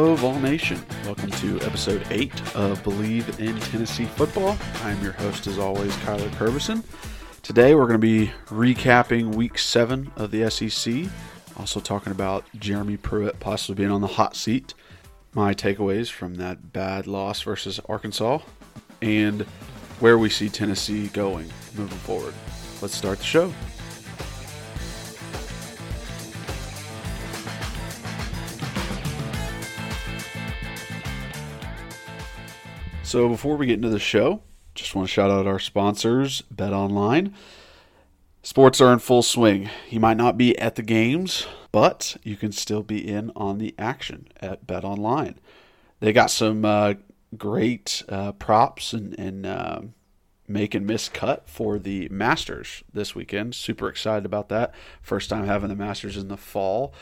Hello, Vol Nation. Welcome to episode 8 of Believe in Tennessee Football. I'm your host, as always, Kyler Kervison. Today, we're going to be recapping week 7 of the SEC, also talking about Jeremy Pruitt possibly being on the hot seat, my takeaways from that bad loss versus Arkansas, and where we see Tennessee going moving forward. Let's start the show. So before we get into the show, just want to shout out our sponsors, Bet Online. Sports are in full swing. You might not be at the games, but you can still be in on the action at Bet Online. They got some uh, great uh, props and, and uh, make and miss cut for the Masters this weekend. Super excited about that. First time having the Masters in the fall,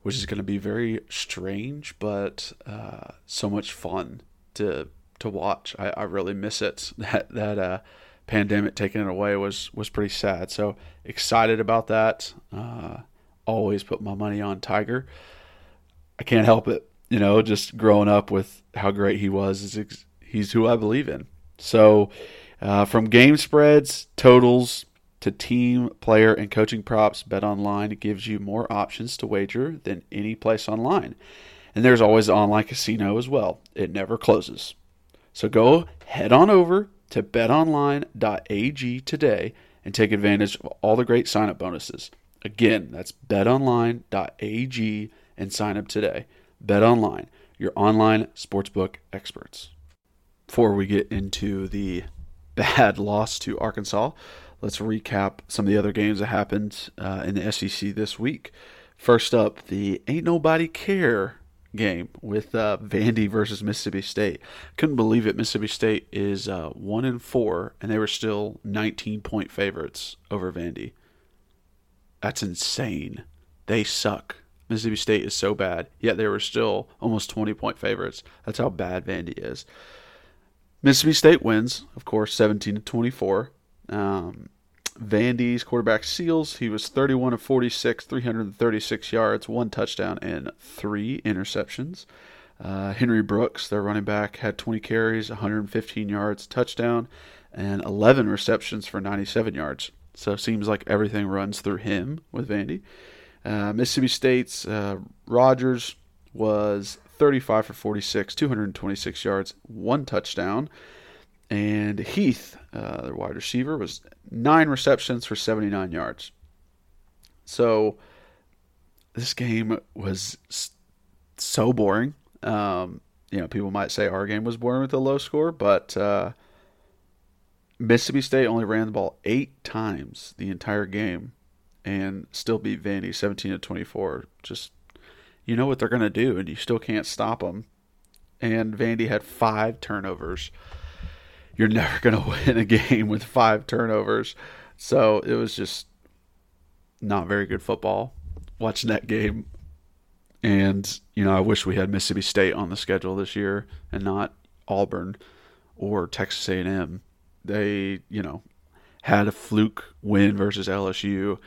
which is going to be very strange, but uh, so much fun to to watch. I, I really miss it. That that uh, pandemic taking it away was was pretty sad. So excited about that. Uh, always put my money on Tiger. I can't help it. You know, just growing up with how great he was, is he's who I believe in. So uh, from game spreads, totals to team, player, and coaching props, Bet Online gives you more options to wager than any place online. And there's always online casino as well. It never closes. So go head on over to betonline.ag today and take advantage of all the great sign up bonuses. Again, that's betonline.ag and sign up today. BetOnline, your online sportsbook experts. Before we get into the bad loss to Arkansas, let's recap some of the other games that happened uh, in the SEC this week. First up, the Ain't Nobody Care game with uh, Vandy versus Mississippi State. Couldn't believe it. Mississippi State is uh, one and four, and they were still 19 point favorites over Vandy. That's insane. They suck. Mississippi State is so bad, yet they were still almost 20 point favorites. That's how bad Vandy is. Mississippi State wins, of course, 17 to 24. Um, Vandy's quarterback Seals, he was 31 of 46, 336 yards, one touchdown, and three interceptions. Uh, Henry Brooks, their running back, had 20 carries, 115 yards, touchdown, and 11 receptions for 97 yards. So it seems like everything runs through him with Vandy. Uh, Mississippi State's uh, Rogers was 35 for 46, 226 yards, one touchdown. And Heath, uh, the wide receiver, was nine receptions for 79 yards. So this game was so boring. Um, you know, people might say our game was boring with a low score, but uh, Mississippi State only ran the ball eight times the entire game and still beat Vandy 17 to 24. Just you know what they're going to do, and you still can't stop them. And Vandy had five turnovers you're never going to win a game with five turnovers. So it was just not very good football watching that game. And, you know, I wish we had Mississippi State on the schedule this year and not Auburn or Texas A&M. They, you know, had a fluke win versus LSU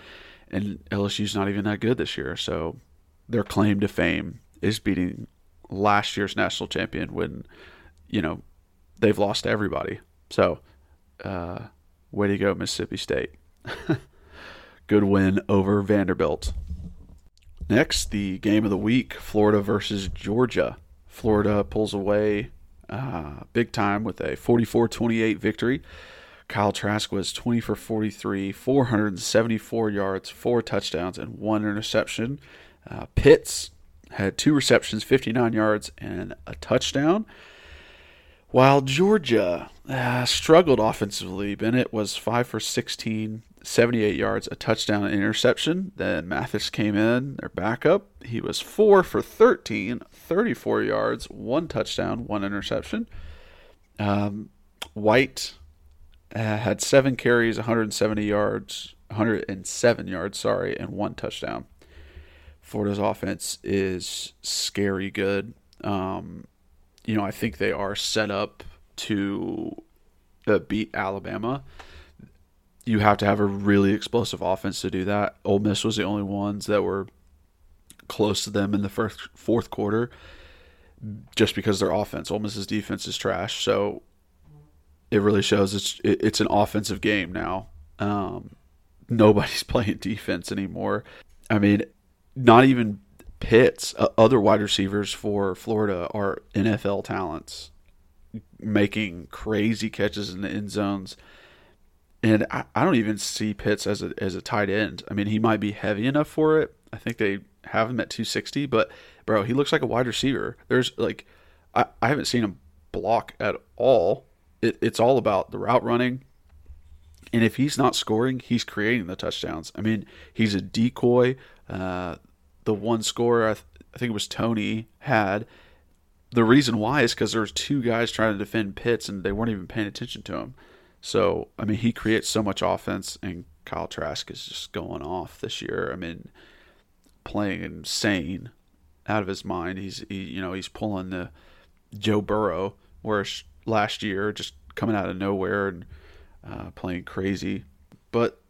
and LSU's not even that good this year. So their claim to fame is beating last year's national champion when, you know, they've lost everybody. So, uh, way to go, Mississippi State. Good win over Vanderbilt. Next, the game of the week Florida versus Georgia. Florida pulls away uh, big time with a 44 28 victory. Kyle Trask was 20 for 43, 474 yards, four touchdowns, and one interception. Uh, Pitts had two receptions, 59 yards, and a touchdown. While Georgia uh, struggled offensively, Bennett was 5 for 16, 78 yards, a touchdown, and interception. Then Mathis came in, their backup. He was 4 for 13, 34 yards, one touchdown, one interception. Um, White uh, had seven carries, 170 yards, 107 yards, sorry, and one touchdown. Florida's offense is scary good. Um, you know, I think they are set up to uh, beat Alabama. You have to have a really explosive offense to do that. Ole Miss was the only ones that were close to them in the first fourth quarter, just because their offense. Ole Miss's defense is trash, so it really shows it's it's an offensive game now. Um, nobody's playing defense anymore. I mean, not even Pitts, uh, other wide receivers for Florida are NFL talents, making crazy catches in the end zones. And I, I don't even see Pitts as a as a tight end. I mean, he might be heavy enough for it. I think they have him at 260, but bro, he looks like a wide receiver. There's like, I, I haven't seen him block at all. It, it's all about the route running. And if he's not scoring, he's creating the touchdowns. I mean, he's a decoy. Uh, the one score I, th- I think it was Toney had. The reason why is because there was two guys trying to defend Pitts and they weren't even paying attention to him. So I mean, he creates so much offense, and Kyle Trask is just going off this year. I mean, playing insane, out of his mind. He's he, you know he's pulling the Joe Burrow, where last year just coming out of nowhere and uh, playing crazy. But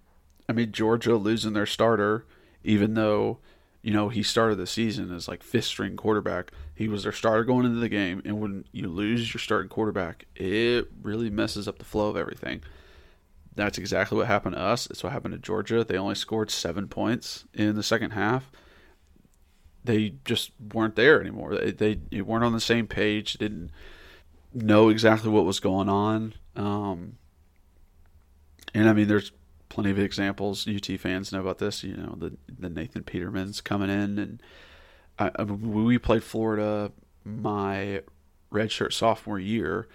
I mean, Georgia losing their starter, even though you know, he started the season as like fifth string quarterback. He was their starter going into the game, and when you lose your starting quarterback, it really messes up the flow of everything. That's exactly what happened to us. It's what happened to Georgia. They only scored seven points in the second half. They just weren't there anymore. They, they weren't on the same page. Didn't know exactly what was going on. Um, and I mean, there's plenty of examples. UT fans know about this. You know, the the Nathan Peterman's coming in, and I, I, we played Florida my redshirt sophomore year.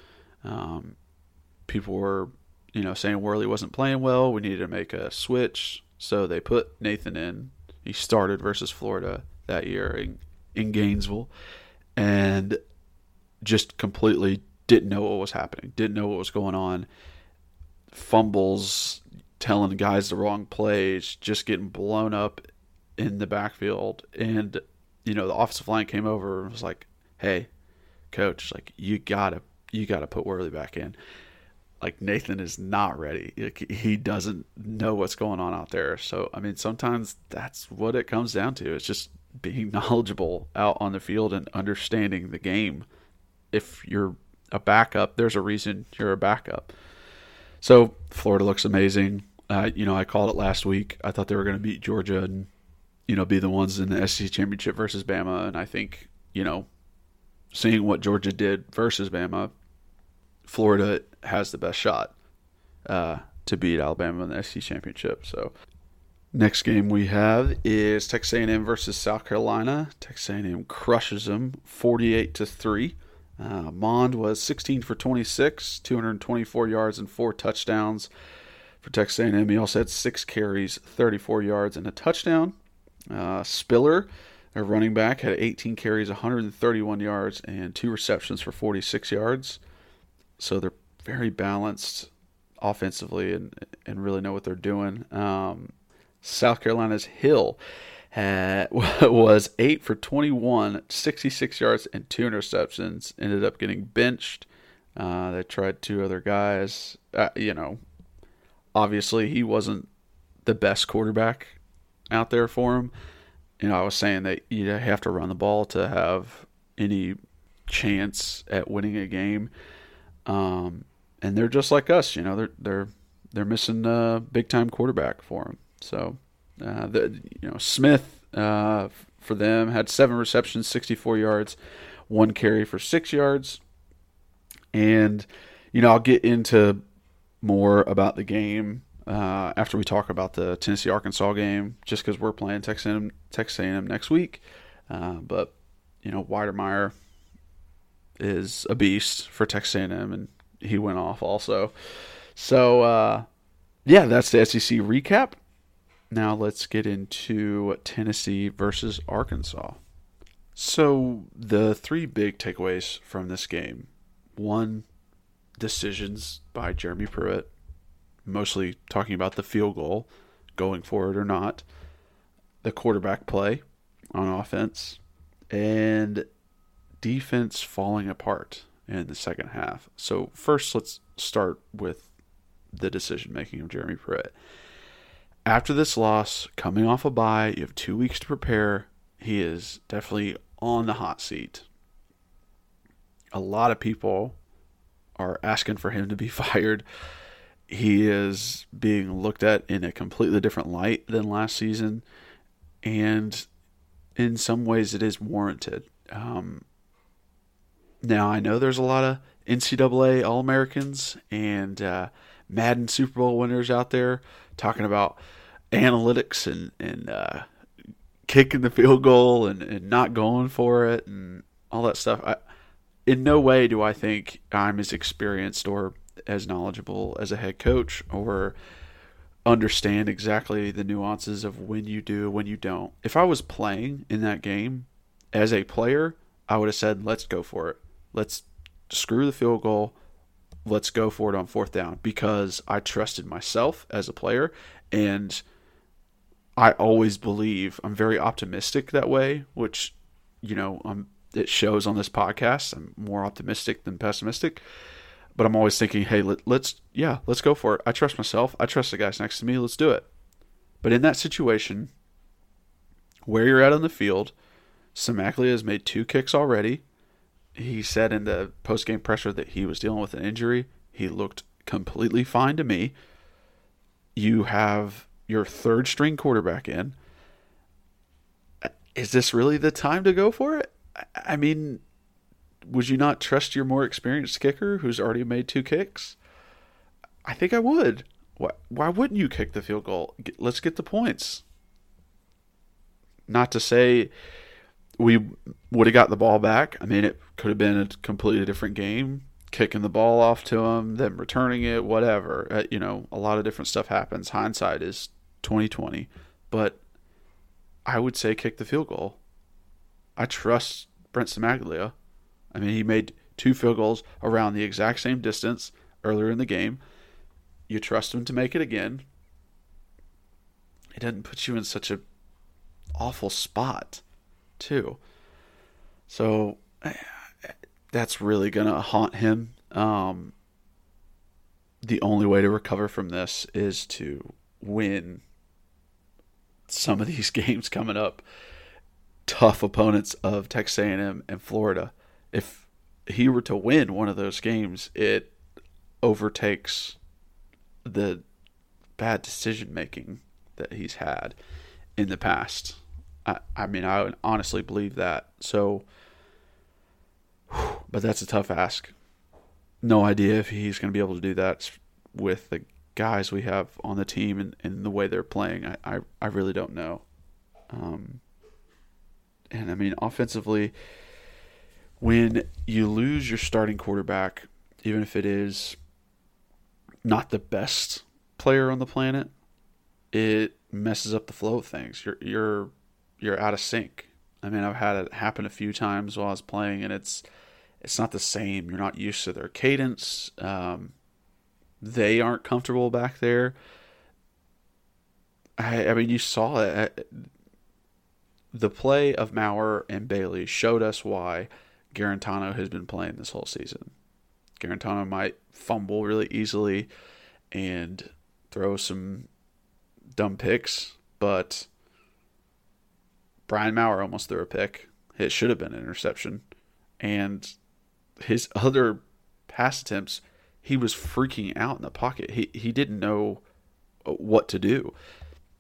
Um, people were, you know, saying Worley wasn't playing well. We needed to make a switch, so they put Nathan in. He started versus Florida that year in, in Gainesville, and just completely didn't know what was happening. Didn't know what was going on. Fumbles, telling guys the wrong plays, just getting blown up in the backfield. And, you know, the offensive line came over and was like, hey, coach, like, you gotta, you gotta put Worley back in. Like, Nathan is not ready. he doesn't know what's going on out there. So, I mean, sometimes that's what it comes down to. It's just being knowledgeable out on the field and understanding the game. If you're a backup, there's a reason you're a backup. So Florida looks amazing. Uh, you know, I called it last week. I thought they were going to beat Georgia and you know be the ones in the SEC championship versus Bama, and I think you know, seeing what Georgia did versus Bama, Florida has the best shot uh, to beat Alabama in the SEC championship. So. Next game we have is Texas A&M versus South Carolina. Texas A&M crushes them 48 to 3. Uh, Mond was 16 for 26, 224 yards and four touchdowns for Texas A&M. He also had six carries, 34 yards and a touchdown. Uh, Spiller, their running back, had 18 carries, 131 yards and two receptions for 46 yards. So they're very balanced offensively and and really know what they're doing. Um, South Carolina's Hill had, was 8 for 21, 66 yards, and two interceptions. Ended up getting benched. Uh, they tried two other guys. Uh, you know, obviously he wasn't the best quarterback out there for him. You know, I was saying that you have to run the ball to have any chance at winning a game. Um, and they're just like us, you know, they're they're they're missing a big time quarterback for him. So uh, the you know Smith uh, for them had seven receptions, 64 yards, one carry for six yards. And, you know, I'll get into more about the game uh, after we talk about the Tennessee Arkansas game, just because we're playing Texas A&M, Texas A&M next week. Uh, but you know, Wydermyer is a beast for Texas A&M, and he went off also. So uh, yeah, that's the SEC recap. Now let's get into Tennessee versus Arkansas. So the three big takeaways from this game: one, decisions by Jeremy Pruitt mostly talking about the field goal going for it or not, the quarterback play on offense, and defense falling apart in the second half. So, first, let's start with the decision making of Jeremy Pruitt. After this loss, coming off a bye, you have two weeks to prepare. He is definitely on the hot seat. A lot of people are asking for him to be fired he is being looked at in a completely different light than last season, and in some ways it is warranted. Um, now I know there's a lot of NCAA All Americans and uh, Madden Super Bowl winners out there talking about analytics and and uh, kicking the field goal and, and not going for it and all that stuff. I, in no way do I think I'm as experienced or as knowledgeable as a head coach or understand exactly the nuances of when you do, when you don't. If I was playing in that game as a player, I would have said, let's go for it. Let's screw the field goal. Let's go for it on fourth down because I trusted myself as a player and I always believe I'm very optimistic that way, which, you know, I'm, it shows on this podcast. I'm more optimistic than pessimistic but I'm always thinking, hey, let, us yeah, let's go for it. I trust myself. I trust the guys next to me. Let's do it. But in that situation, where you're at on the field, Cimaglia has made two kicks already. He said in the post game pressure that he was dealing with an injury. He looked completely fine to me. You have your third string quarterback in. Is this really the time to go for it? I mean, would you not trust your more experienced kicker who's already made two kicks? I think I would. Why, why wouldn't you kick the field goal? Let's get the points. Not to say we would have got the ball back. I mean, it could have been a completely different game. Kicking the ball off to him, then returning it, whatever. Uh, you know, a lot of different stuff happens. Hindsight is twenty twenty, but I would say kick the field goal. I trust Brent Cimaglia. I mean, he made two field goals around the exact same distance earlier in the game. You trust him to make it again. It doesn't put you in such a awful spot, too. So that's really gonna haunt him. Um, the only way to recover from this is to win some of these games coming up. Tough opponents of Texas A&M and Florida if he were to win one of those games, it overtakes the bad decision making that he's had in the past. I, I mean, I would honestly believe that. So, but that's a tough ask. No idea if he's going to be able to do that with the guys we have on the team and, and the way they're playing. I, I, I really don't know. Um, and I mean, offensively, when you lose your starting quarterback, even if it is not the best player on the planet, it messes up the flow of things. You're you're you're out of sync. I mean, I've had it happen a few times while I was playing, and it's it's not the same. You're not used to their cadence. Um, they aren't comfortable back there. I, I mean, you saw it. The play of Maurer and Bailey showed us why Guarantano has been playing this whole season. Guarantano might fumble really easily and throw some dumb picks, but Brian Maurer almost threw a pick. It should have been an interception. And his other pass attempts, he was freaking out in the pocket. He he didn't know what to do.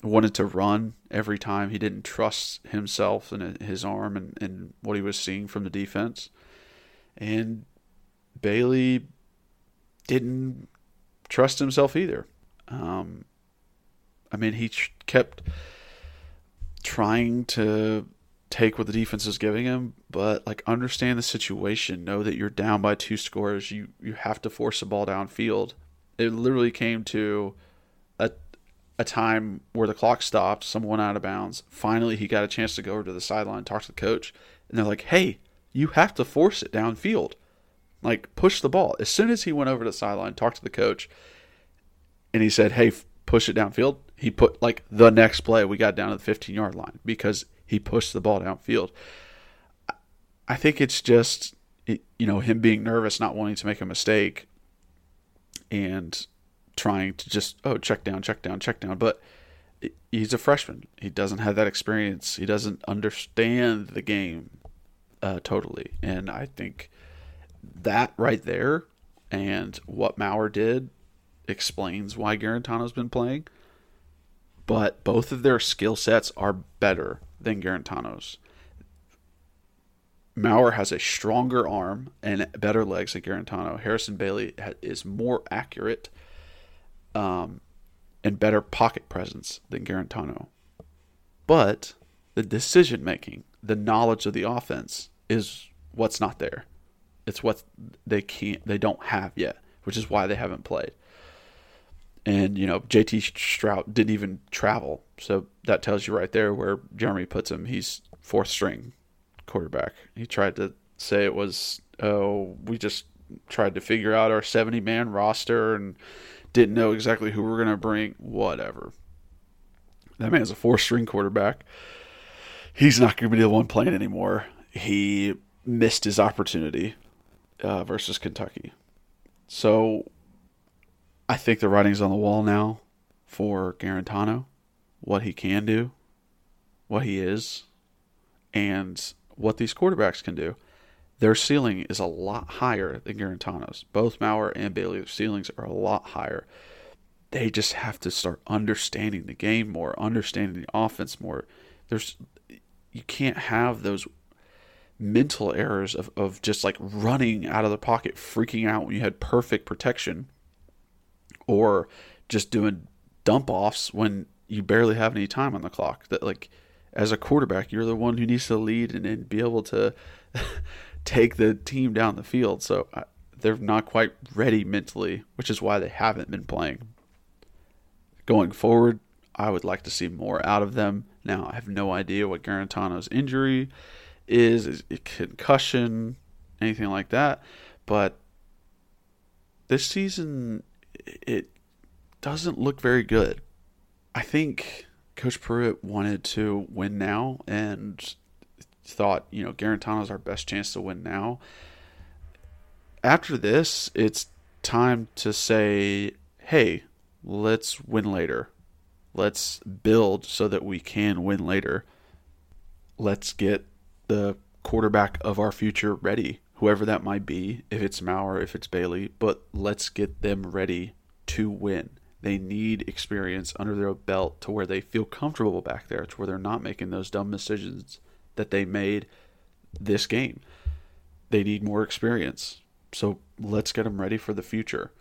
Wanted to run every time. He didn't trust himself and his arm and, and what he was seeing from the defense. And Bailey didn't trust himself either. Um, I mean, he kept trying to take what the defense is giving him, but like understand the situation. Know that you're down by two scores. You you have to force the ball downfield. It literally came to a time where the clock stopped, someone out of bounds. Finally, he got a chance to go over to the sideline, talk to the coach, and they're like, "Hey, you have to force it downfield. Like push the ball." As soon as he went over to the sideline, talked to the coach, and he said, "Hey, push it downfield." He put like the next play, we got down to the 15 yard line because he pushed the ball downfield. I think it's just you know him being nervous, not wanting to make a mistake, and trying to just oh check down, check down, check down. But he's a freshman. He doesn't have that experience. He doesn't understand the game uh, totally, and I think that right there and what Maurer did explains why Guarantano's been playing. But both of their skill sets are better than Guarantano's. Maurer has a stronger arm and better legs than Guarantano. Harrison Bailey is more accurate um, and better pocket presence than Guarantano. But the decision making, the knowledge of the offense is what's not there. It's what they can't, they don't have yet, which is why they haven't played. And, you know, JT Shrout didn't even travel. So that tells you right there where Jeremy puts him. He's fourth string quarterback. He tried to say it was, oh, we just tried to figure out our 70 man roster and didn't know exactly who we are going to bring. Whatever. That man's a four string quarterback. He's not going to be the one playing anymore. He missed his opportunity uh, versus Kentucky. So I think the writing's on the wall now for Guarantano, what he can do, what he is, and what these quarterbacks can do. Their ceiling is a lot higher than Guarantano's. Both Maurer and Bailey's ceilings are a lot higher. They just have to start understanding the game more, understanding the offense more. There's you can't have those mental errors of, of just like running out of the pocket, freaking out when you had perfect protection or just doing dump offs when you barely have any time on the clock. That like as a quarterback, you're the one who needs to lead and, and be able to take the team down the field. So uh, they're not quite ready mentally, which is why they haven't been playing. Going forward, I would like to see more out of them. Now I have no idea what Guarantano's injury is, is it concussion, anything like that, but this season it doesn't look very good. I think Coach Pruitt wanted to win now and thought, you know, Guarantano's our best chance to win now. After this, it's time to say, hey, let's win later. Let's build so that we can win later. Let's get the quarterback of our future ready, whoever that might be, if it's Maurer, if it's Bailey, but let's get them ready to win. They need experience under their belt to where they feel comfortable back there, to where they're not making those dumb decisions that they made this game. They need more experience. So let's get them ready for the future.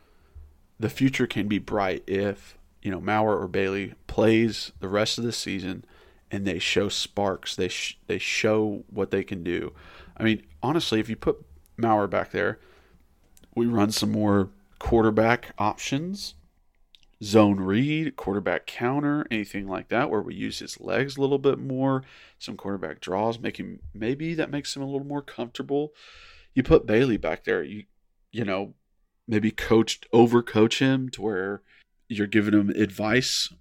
The future can be bright if, you know, Maurer or Bailey plays the rest of the season and they show sparks. They sh- they show what they can do. I mean, honestly, if you put Maurer back there, we run some more quarterback options, zone read, quarterback counter, anything like that, where we use his legs a little bit more, some quarterback draws, him maybe that makes him a little more comfortable. You put Bailey back there, you you know, maybe coached over coach him to where you're giving him advice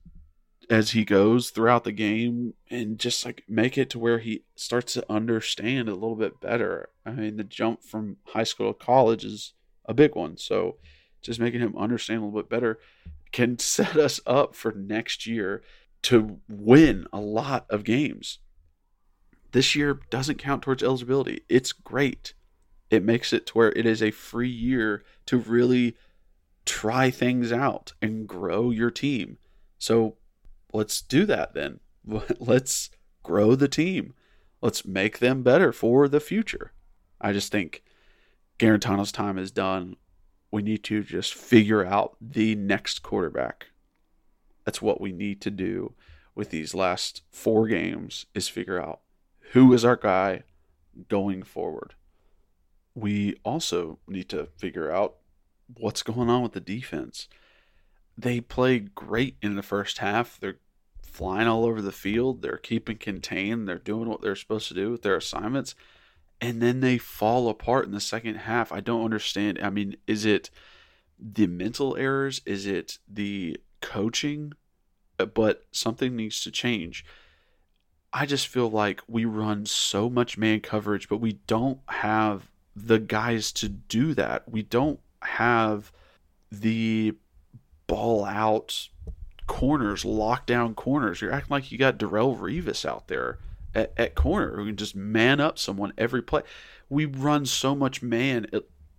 as he goes throughout the game and just like make it to where he starts to understand a little bit better. I mean, the jump from high school to college is a big one. So just making him understand a little bit better can set us up for next year to win a lot of games. This year doesn't count towards eligibility. It's great. It makes it to where it is a free year to really try things out and grow your team. So let's do that then. Let's grow the team. Let's make them better for the future. I just think Guarantano's time is done. We need to just figure out the next quarterback. That's what we need to do with these last four games is figure out who is our guy going forward. We also need to figure out what's going on with the defense. They play great in the first half. They're flying all over the field. They're keeping contained. They're doing what they're supposed to do with their assignments. And then they fall apart in the second half. I don't understand. I mean, is it the mental errors? Is it the coaching? Uh, but something needs to change. I just feel like we run so much man coverage, but we don't have the guys to do that. We don't have the ball out corners, lockdown corners. You're acting like you got Darrelle Revis out there at, at corner who can just man up someone every play. We run so much man.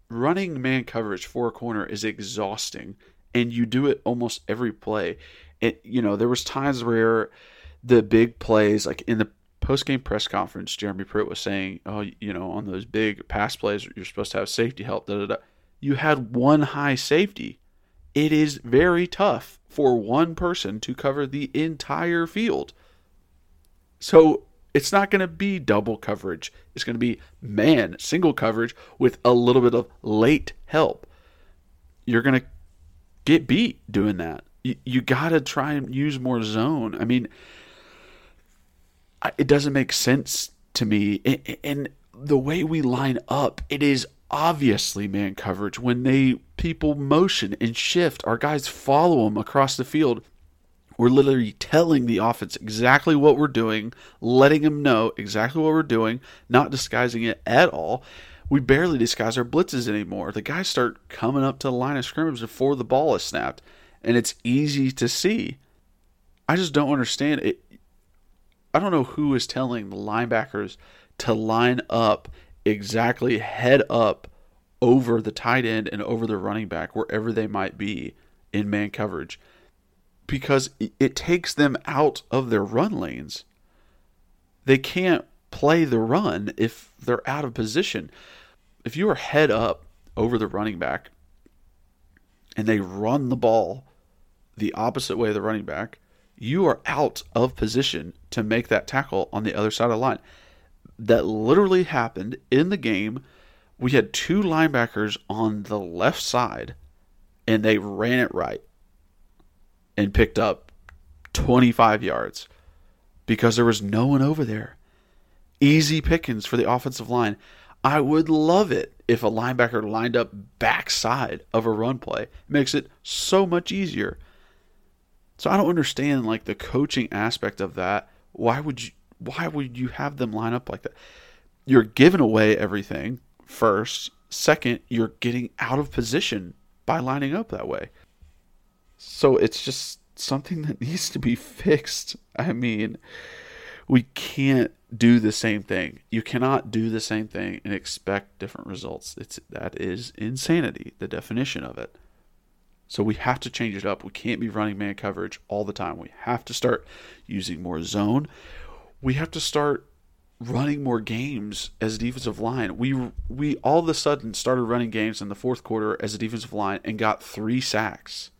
Running man coverage for a corner is exhausting, and you do it almost every play. It you know there was times where the big plays like in the post game press conference, Jeremy Pruitt was saying, "Oh, you know, on those big pass plays, you're supposed to have safety help." Da, da, da. You had one high safety. It is very tough for one person to cover the entire field. So it's not going to be double coverage. It's going to be man single coverage with a little bit of late help. You're going to get beat doing that. You, you got to try and use more zone. I mean, it doesn't make sense to me. And the way we line up, it is obviously man coverage when they people motion and shift our guys follow them across the field we're literally telling the offense exactly what we're doing letting them know exactly what we're doing not disguising it at all. We barely disguise our blitzes anymore. The guys start coming up to the line of scrimmage before the ball is snapped and it's easy to see. I just don't understand it. I don't know who is telling the linebackers to line up exactly head up over the tight end and over the running back, wherever they might be in man coverage, because it takes them out of their run lanes. They can't play the run if they're out of position. If you are head up over the running back and they run the ball the opposite way of the running back, you are out of position to make that tackle on the other side of the line that literally happened in the game. We had two linebackers on the left side, and they ran it right and picked up 25 yards because there was no one over there. Easy pickings for the offensive line. I would love it if a linebacker lined up backside of a run play. It makes it so much easier. So I don't understand like the coaching aspect of that. Why would you why would you have them line up like that? You're giving away everything first. Second, you're getting out of position by lining up that way. So it's just something that needs to be fixed. I mean, we can't do the same thing. You cannot do the same thing and expect different results. It's that is insanity, the definition of it. So we have to change it up. We can't be running man coverage all the time. We have to start using more zone we have to start running more games as a defensive line. We we all of a sudden started running games in the fourth quarter as a defensive line and got three sacks.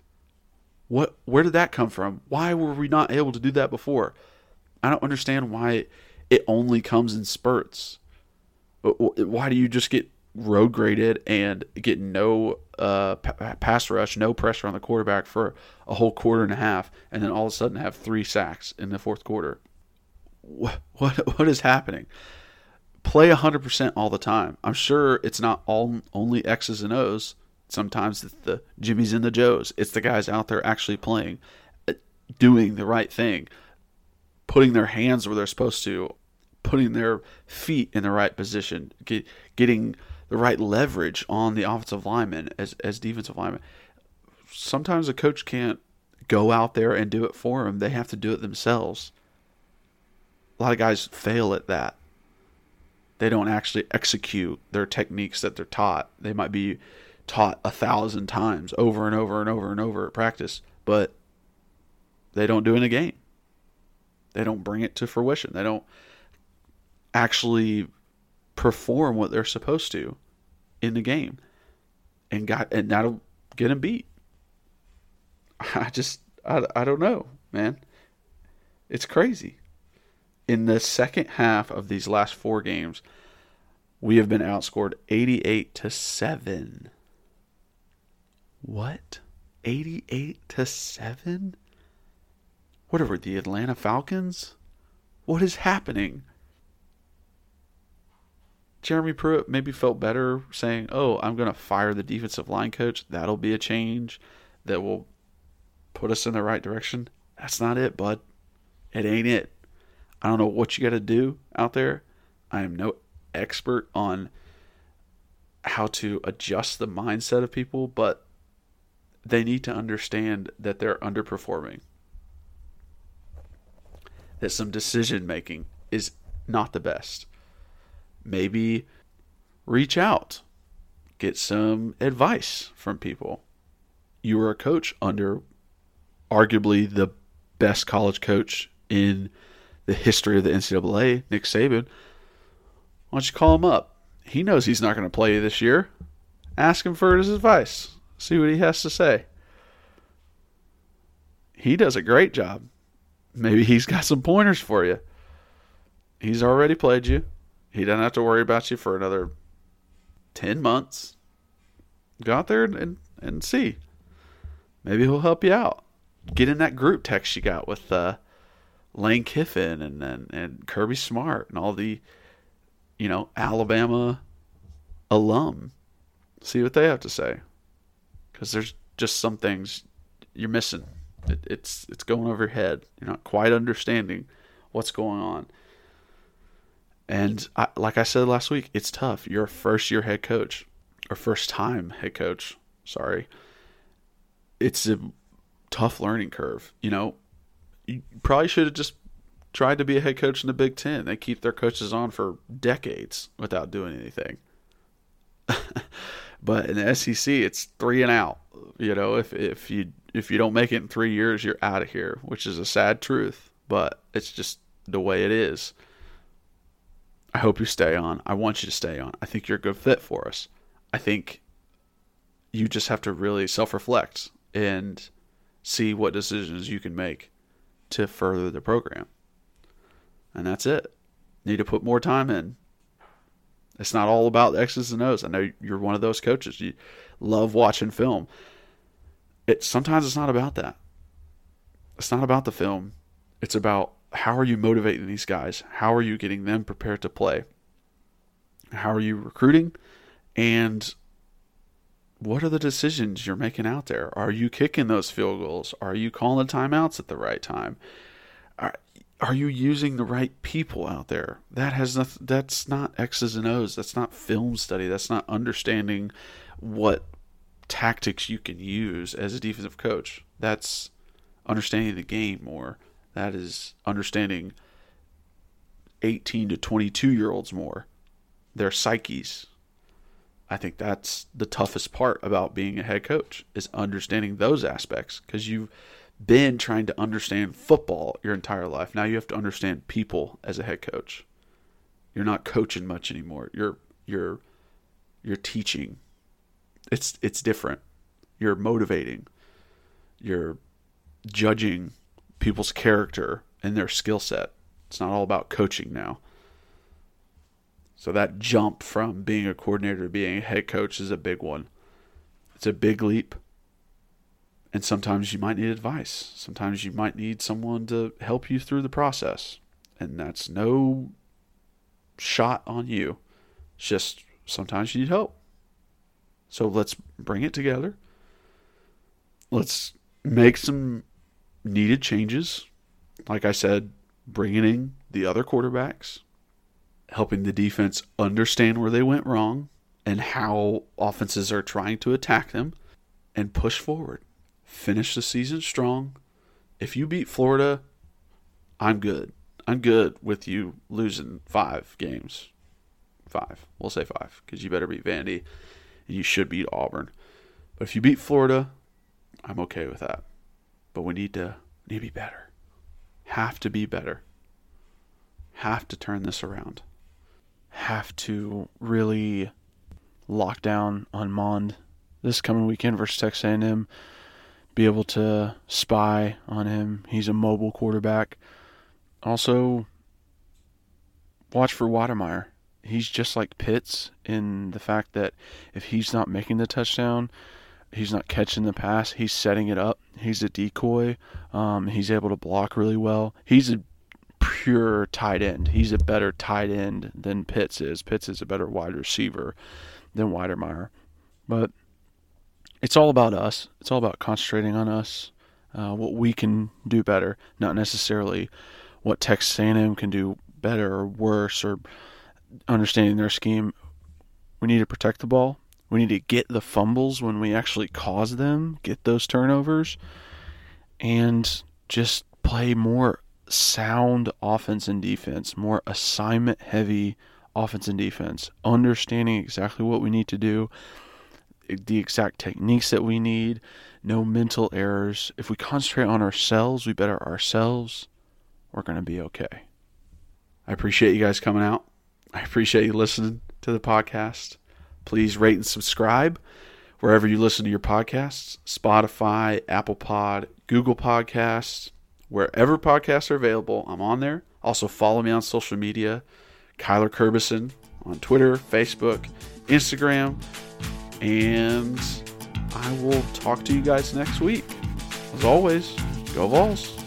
What where did that come from? Why were we not able to do that before? I don't understand why it only comes in spurts. Why do you just get road graded and get no uh, pass rush, no pressure on the quarterback for a whole quarter and a half, and then all of a sudden have three sacks in the fourth quarter? what what, what is happening? Play 100% all the time. I'm sure it's not all only X's and O's. Sometimes it's the Jimmys and the Joes. It's the guys out there actually playing, uh, doing the right thing, putting their hands where they're supposed to, putting their feet in the right position, get, getting the right leverage on the offensive lineman as, as defensive lineman. Sometimes a coach can't go out there and do it for them. They have to do it themselves a lot of guys fail at that. They don't actually execute their techniques that they're taught. They might be taught a thousand times over and over and over and over at practice, but they don't do it in a game. They don't bring it to fruition. They don't actually perform what they're supposed to in the game, and got and that'll get them beat. I just I, I don't know, man. It's crazy. In the second half of these last four games, we have been outscored 88 to 7. What? 88 to 7? What are the Atlanta Falcons? What is happening? Jeremy Pruitt maybe felt better saying, "Oh, I'm going to fire the defensive line coach. That'll be a change that will put us in the right direction." That's not it, bud. It ain't it. I don't know what you got to do out there. I am no expert on how to adjust the mindset of people, but they need to understand that they're underperforming. That some decision making is not the best. Maybe reach out, get some advice from people. You were a coach under arguably the best college coach in the history of the NCAA, Nick Saban. Why don't you call him up? He knows he's not going to play this year. Ask him for his advice. See what he has to say. He does a great job. Maybe he's got some pointers for you. He's already played you. He doesn't have to worry about you for another 10 months. Go out there and, and see. Maybe he'll help you out. Get in that group text you got with uh, Lane Kiffin and, and, and Kirby Smart and all the, you know, Alabama alum. See what they have to say. Because there's just some things you're missing. It, it's it's going over your head. You're not quite understanding what's going on. And I, like I said last week, it's tough. You're a first year head coach or first time head coach. Sorry. It's a tough learning curve. You know, you probably should have just tried to be a head coach in the Big Ten. They keep their coaches on for decades without doing anything. but in the SEC, it's three and out. You know, if if you if you don't make it in three years, you're out of here, which is a sad truth. But it's just the way it is. I hope you stay on. I want you to stay on. I think you're a good fit for us. I think you just have to really self reflect and see what decisions you can make to further the program. And that's it. Need to put more time in. It's not all about the X's and O's. I know you're one of those coaches. You love watching film. It sometimes it's not about that. It's not about the film. It's about how are you motivating these guys? How are you getting them prepared to play? How are you recruiting? And what are the decisions you're making out there? Are you kicking those field goals? Are you calling the timeouts at the right time? Are, are you using the right people out there? That has nothing, that's not X's and O's. That's not film study. That's not understanding what tactics you can use as a defensive coach. That's understanding the game more. That is understanding 18 to 22 year olds more, their psyches. I think that's the toughest part about being a head coach is understanding those aspects because you've been trying to understand football your entire life. Now you have to understand people as a head coach. You're not coaching much anymore. You're you're you're teaching. It's it's different. You're motivating. You're judging people's character and their skill set. It's not all about coaching now. So that jump from being a coordinator to being a head coach is a big one. It's a big leap. And sometimes you might need advice. Sometimes you might need someone to help you through the process. And that's no shot on you. It's just sometimes you need help. So let's bring it together. Let's make some needed changes. Like I said, bringing in the other quarterbacks, helping the defense understand where they went wrong and how offenses are trying to attack them, and push forward. Finish the season strong. If you beat Florida, I'm good. I'm good with you losing five games. Five. We'll say five because you better beat Vandy and you should beat Auburn. But if you beat Florida, I'm okay with that. But we need to need to be better. Have to be better. have to turn this around. Have to really lock down on Mond this coming weekend versus Texas A&M. Be able to spy on him. He's a mobile quarterback. Also, watch for Wydermyer. He's just like Pitts in the fact that if he's not making the touchdown, he's not catching the pass. He's setting it up. He's a decoy. Um, he's able to block really well. He's a pure tight end. He's a better tight end than Pitts is. Pitts is a better wide receiver than Wydermyer. But it's all about us. It's all about concentrating on us, uh, what we can do better, not necessarily what Texas A&M can do better or worse or understanding their scheme. We need to protect the ball. We need to get the fumbles when we actually cause them, get those turnovers, and just play more sound offense and defense, more assignment heavy offense and defense, understanding exactly what we need to do, the exact techniques that we need, no mental errors. If we concentrate on ourselves, we better ourselves, we're going to be okay. I appreciate you guys coming out. I appreciate you listening to the podcast. Please rate and subscribe wherever you listen to your podcasts Spotify, Apple Pod, Google Podcasts, wherever podcasts are available. I'm on there. Also, follow me on social media Kyler Kerbison on Twitter, Facebook, Instagram, and I will talk to you guys next week. As always, go Vols.